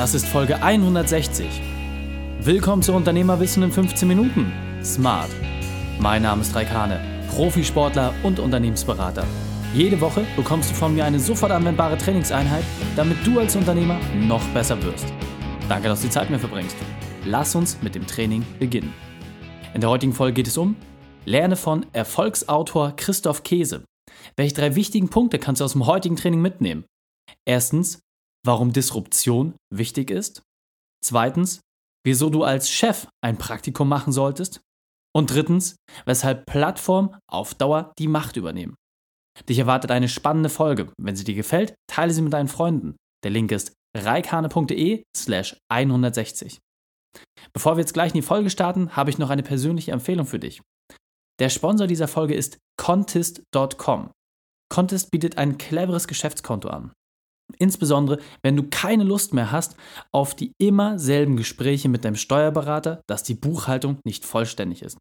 Das ist Folge 160. Willkommen zu Unternehmerwissen in 15 Minuten. Smart. Mein Name ist Raikane, Profisportler und Unternehmensberater. Jede Woche bekommst du von mir eine sofort anwendbare Trainingseinheit, damit du als Unternehmer noch besser wirst. Danke, dass du die Zeit mir verbringst. Lass uns mit dem Training beginnen. In der heutigen Folge geht es um Lerne von Erfolgsautor Christoph Käse. Welche drei wichtigen Punkte kannst du aus dem heutigen Training mitnehmen? Erstens, warum Disruption wichtig ist. Zweitens, wieso du als Chef ein Praktikum machen solltest. Und drittens, weshalb Plattformen auf Dauer die Macht übernehmen. Dich erwartet eine spannende Folge. Wenn sie dir gefällt, teile sie mit deinen Freunden. Der Link ist reikane.de slash 160. Bevor wir jetzt gleich in die Folge starten, habe ich noch eine persönliche Empfehlung für dich. Der Sponsor dieser Folge ist Contest.com. Contest bietet ein cleveres Geschäftskonto an. Insbesondere, wenn du keine Lust mehr hast auf die immer selben Gespräche mit deinem Steuerberater, dass die Buchhaltung nicht vollständig ist.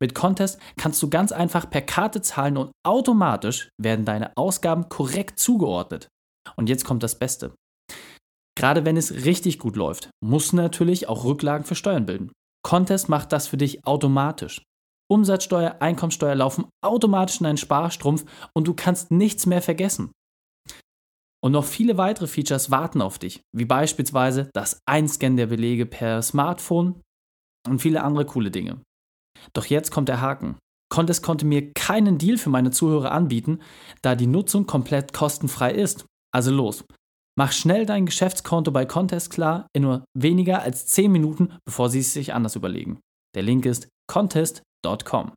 Mit Contest kannst du ganz einfach per Karte zahlen und automatisch werden deine Ausgaben korrekt zugeordnet. Und jetzt kommt das Beste. Gerade wenn es richtig gut läuft, musst du natürlich auch Rücklagen für Steuern bilden. Contest macht das für dich automatisch. Umsatzsteuer, Einkommensteuer laufen automatisch in deinen Sparstrumpf und du kannst nichts mehr vergessen. Und noch viele weitere Features warten auf dich, wie beispielsweise das Einscannen der Belege per Smartphone und viele andere coole Dinge. Doch jetzt kommt der Haken. Contest konnte mir keinen Deal für meine Zuhörer anbieten, da die Nutzung komplett kostenfrei ist. Also los. Mach schnell dein Geschäftskonto bei Contest klar in nur weniger als 10 Minuten, bevor sie es sich anders überlegen. Der Link ist contest.com.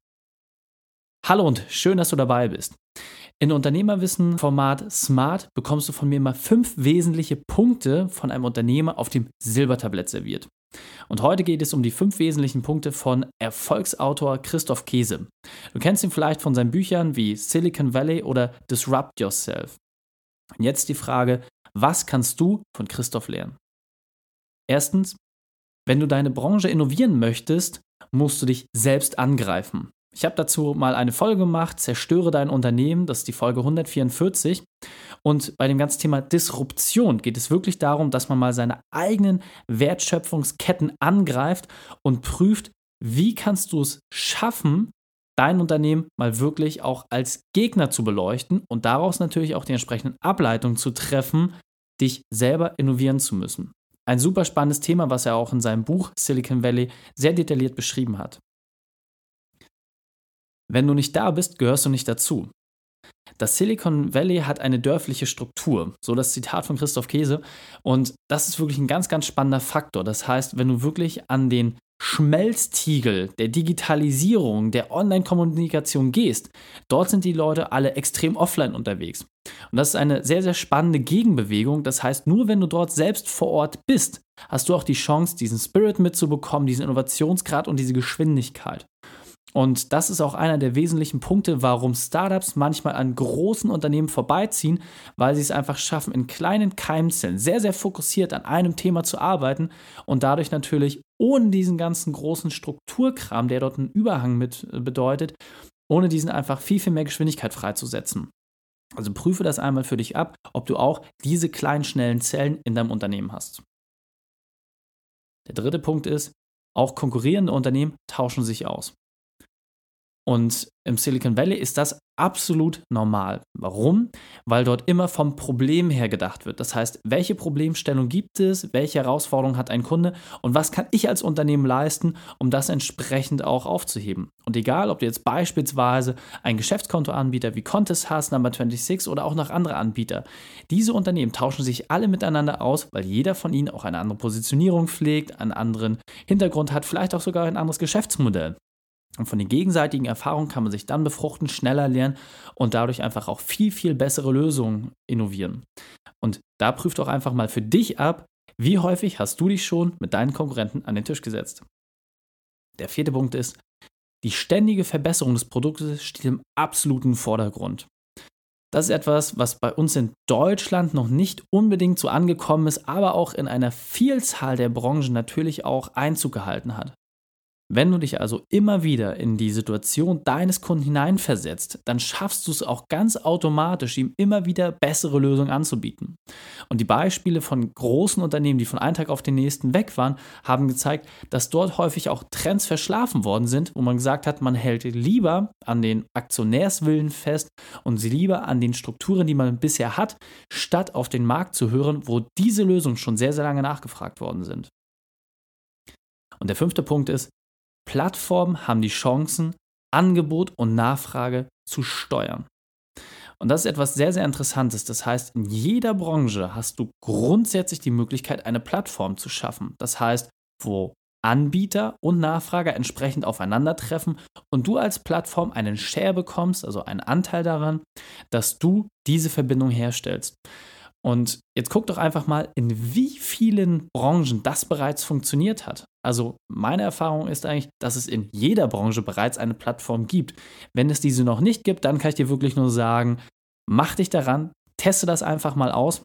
Hallo und schön, dass du dabei bist. In Unternehmerwissen-Format Smart bekommst du von mir mal fünf wesentliche Punkte von einem Unternehmer auf dem Silbertablett serviert. Und heute geht es um die fünf wesentlichen Punkte von Erfolgsautor Christoph Käse. Du kennst ihn vielleicht von seinen Büchern wie Silicon Valley oder Disrupt Yourself. Und jetzt die Frage, was kannst du von Christoph lernen? Erstens, wenn du deine Branche innovieren möchtest, musst du dich selbst angreifen. Ich habe dazu mal eine Folge gemacht, Zerstöre dein Unternehmen, das ist die Folge 144. Und bei dem ganzen Thema Disruption geht es wirklich darum, dass man mal seine eigenen Wertschöpfungsketten angreift und prüft, wie kannst du es schaffen, dein Unternehmen mal wirklich auch als Gegner zu beleuchten und daraus natürlich auch die entsprechenden Ableitungen zu treffen, dich selber innovieren zu müssen. Ein super spannendes Thema, was er auch in seinem Buch Silicon Valley sehr detailliert beschrieben hat. Wenn du nicht da bist, gehörst du nicht dazu. Das Silicon Valley hat eine dörfliche Struktur, so das Zitat von Christoph Käse. Und das ist wirklich ein ganz, ganz spannender Faktor. Das heißt, wenn du wirklich an den Schmelztiegel der Digitalisierung, der Online-Kommunikation gehst, dort sind die Leute alle extrem offline unterwegs. Und das ist eine sehr, sehr spannende Gegenbewegung. Das heißt, nur wenn du dort selbst vor Ort bist, hast du auch die Chance, diesen Spirit mitzubekommen, diesen Innovationsgrad und diese Geschwindigkeit. Und das ist auch einer der wesentlichen Punkte, warum Startups manchmal an großen Unternehmen vorbeiziehen, weil sie es einfach schaffen, in kleinen Keimzellen sehr, sehr fokussiert an einem Thema zu arbeiten und dadurch natürlich ohne diesen ganzen großen Strukturkram, der dort einen Überhang mit äh, bedeutet, ohne diesen einfach viel, viel mehr Geschwindigkeit freizusetzen. Also prüfe das einmal für dich ab, ob du auch diese kleinen, schnellen Zellen in deinem Unternehmen hast. Der dritte Punkt ist, auch konkurrierende Unternehmen tauschen sich aus. Und im Silicon Valley ist das absolut normal. Warum? Weil dort immer vom Problem her gedacht wird. Das heißt, welche Problemstellung gibt es, welche Herausforderung hat ein Kunde und was kann ich als Unternehmen leisten, um das entsprechend auch aufzuheben. Und egal, ob du jetzt beispielsweise ein Geschäftskontoanbieter wie Contest hast, Number 26 oder auch noch andere Anbieter, diese Unternehmen tauschen sich alle miteinander aus, weil jeder von ihnen auch eine andere Positionierung pflegt, einen anderen Hintergrund hat, vielleicht auch sogar ein anderes Geschäftsmodell. Und von den gegenseitigen Erfahrungen kann man sich dann befruchten, schneller lernen und dadurch einfach auch viel, viel bessere Lösungen innovieren. Und da prüft auch einfach mal für dich ab, wie häufig hast du dich schon mit deinen Konkurrenten an den Tisch gesetzt. Der vierte Punkt ist, die ständige Verbesserung des Produktes steht im absoluten Vordergrund. Das ist etwas, was bei uns in Deutschland noch nicht unbedingt so angekommen ist, aber auch in einer Vielzahl der Branchen natürlich auch Einzug gehalten hat. Wenn du dich also immer wieder in die Situation deines Kunden hineinversetzt, dann schaffst du es auch ganz automatisch, ihm immer wieder bessere Lösungen anzubieten. Und die Beispiele von großen Unternehmen, die von einem Tag auf den nächsten weg waren, haben gezeigt, dass dort häufig auch Trends verschlafen worden sind, wo man gesagt hat, man hält lieber an den Aktionärswillen fest und sie lieber an den Strukturen, die man bisher hat, statt auf den Markt zu hören, wo diese Lösungen schon sehr, sehr lange nachgefragt worden sind. Und der fünfte Punkt ist, Plattformen haben die Chancen, Angebot und Nachfrage zu steuern. Und das ist etwas sehr, sehr Interessantes. Das heißt, in jeder Branche hast du grundsätzlich die Möglichkeit, eine Plattform zu schaffen. Das heißt, wo Anbieter und Nachfrager entsprechend aufeinandertreffen und du als Plattform einen Share bekommst, also einen Anteil daran, dass du diese Verbindung herstellst. Und jetzt guck doch einfach mal, in wie vielen Branchen das bereits funktioniert hat. Also meine Erfahrung ist eigentlich, dass es in jeder Branche bereits eine Plattform gibt. Wenn es diese noch nicht gibt, dann kann ich dir wirklich nur sagen, mach dich daran, teste das einfach mal aus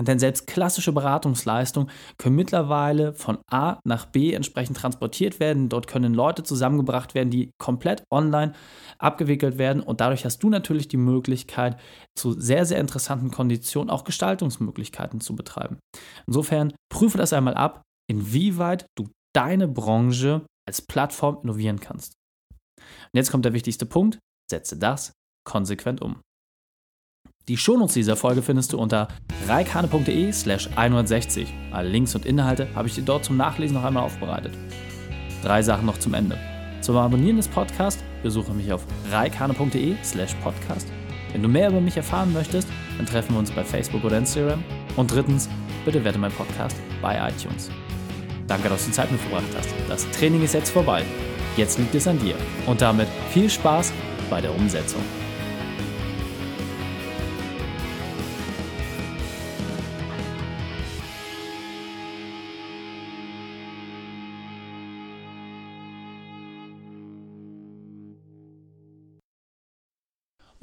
denn selbst klassische Beratungsleistungen können mittlerweile von A nach B entsprechend transportiert werden. Dort können Leute zusammengebracht werden, die komplett online abgewickelt werden. Und dadurch hast du natürlich die Möglichkeit, zu sehr, sehr interessanten Konditionen auch Gestaltungsmöglichkeiten zu betreiben. Insofern prüfe das einmal ab, inwieweit du deine Branche als Plattform innovieren kannst. Und jetzt kommt der wichtigste Punkt. Setze das konsequent um. Die Shownotes dieser Folge findest du unter reikane.de slash 160. Alle Links und Inhalte habe ich dir dort zum Nachlesen noch einmal aufbereitet. Drei Sachen noch zum Ende. Zum Abonnieren des Podcasts besuche mich auf reikane.de slash podcast. Wenn du mehr über mich erfahren möchtest, dann treffen wir uns bei Facebook oder Instagram. Und drittens, bitte werte meinen Podcast bei iTunes. Danke, dass du Zeit mitgebracht hast. Das Training ist jetzt vorbei. Jetzt liegt es an dir. Und damit viel Spaß bei der Umsetzung.